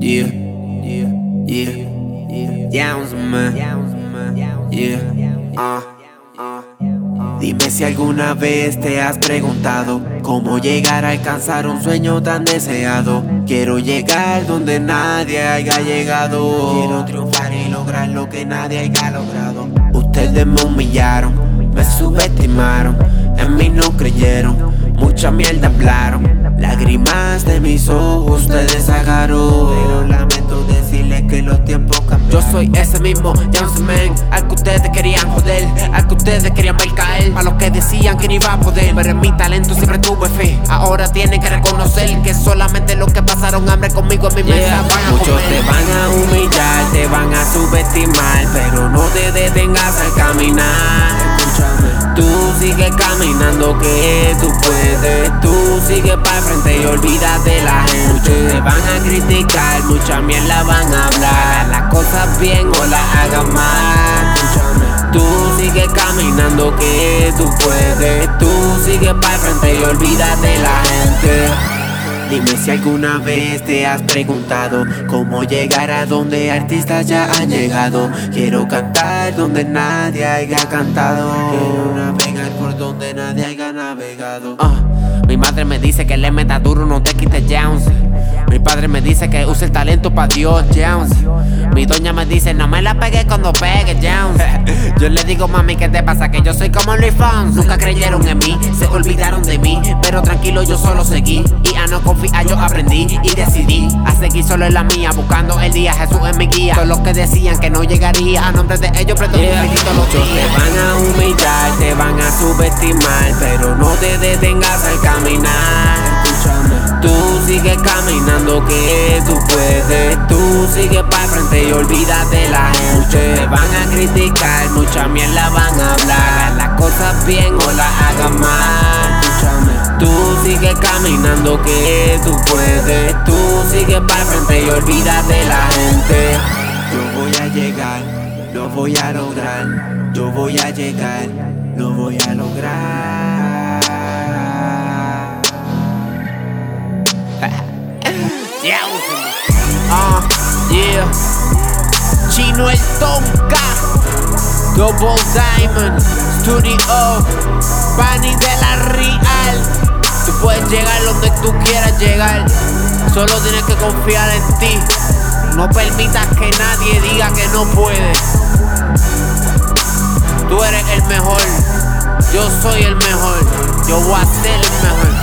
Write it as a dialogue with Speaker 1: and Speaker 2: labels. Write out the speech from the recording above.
Speaker 1: Yeah, yeah, yeah, yeah. Uh, uh. Dime si alguna vez te has preguntado cómo llegar a alcanzar un sueño tan deseado. Quiero llegar donde nadie haya llegado. Quiero triunfar y lograr lo que nadie haya logrado. Ustedes me humillaron, me subestimaron, en mí no creyeron, mucha mierda hablaron. Lágrimas de mis ojos ustedes sacaron. Pero lamento decirles que los tiempos cambiaron.
Speaker 2: Yo soy ese mismo Johnson Man, al que ustedes querían joder, al que ustedes querían ver caer, a los que decían que no iba a poder. Pero en mi talento siempre tuve fe. Ahora tienen que reconocer que solamente los que pasaron hambre conmigo en mi mesa van a
Speaker 1: Muchos
Speaker 2: comer.
Speaker 1: te van a humillar, te van a subestimar, pero no te detengas al caminar. Que tú puedes, tú sigue para frente y olvídate de la gente. Muchos te van a criticar, mucha mierda van a hablar, las cosas bien o las hagas mal. Tú sigue caminando que tú puedes, tú sigue para frente y olvídate de la gente. Dime si alguna vez te has preguntado cómo llegar a donde artistas ya han llegado. Quiero cantar donde nadie haya cantado. Quiero navegar por donde nadie haya navegado.
Speaker 2: Ah, mi madre me dice que le meta duro, no te quites Jones. Mi padre me dice que use el talento pa' Dios, Jones. La pegué cuando pegue, Jones. Yo le digo, mami, ¿qué te pasa? Que yo soy como Luis Fonsi. Nunca creyeron en mí, se olvidaron de mí. Pero tranquilo, yo solo seguí. Y a no confiar, yo aprendí y decidí a seguir solo en la mía, buscando el día. Jesús es mi guía. Todos los que decían que no llegaría, a nombre de ellos, presto
Speaker 1: Yeah.
Speaker 2: todos los
Speaker 1: Muchos te
Speaker 2: días.
Speaker 1: van a humillar, te van a subestimar, pero no te detengas al caminar. Sigue caminando que tú puedes, tú sigue para frente y olvídate la gente. Te van a criticar, mucha mierda van a hablar, las cosas bien o las hagas mal. Escúchame. Tú sigue caminando que tú puedes, tú sigue para frente y olvídate la gente. Yo voy a llegar, lo voy a lograr. Yo voy a llegar, lo voy a lograr.
Speaker 2: Ah, yeah. Chino el Tonka. Double Diamond. Studio. Bunny de la Real. Tú puedes llegar donde tú quieras llegar. Solo tienes que confiar en ti. No permitas que nadie diga que no puedes. Tú eres el mejor. Yo soy el mejor. Yo voy a ser el mejor.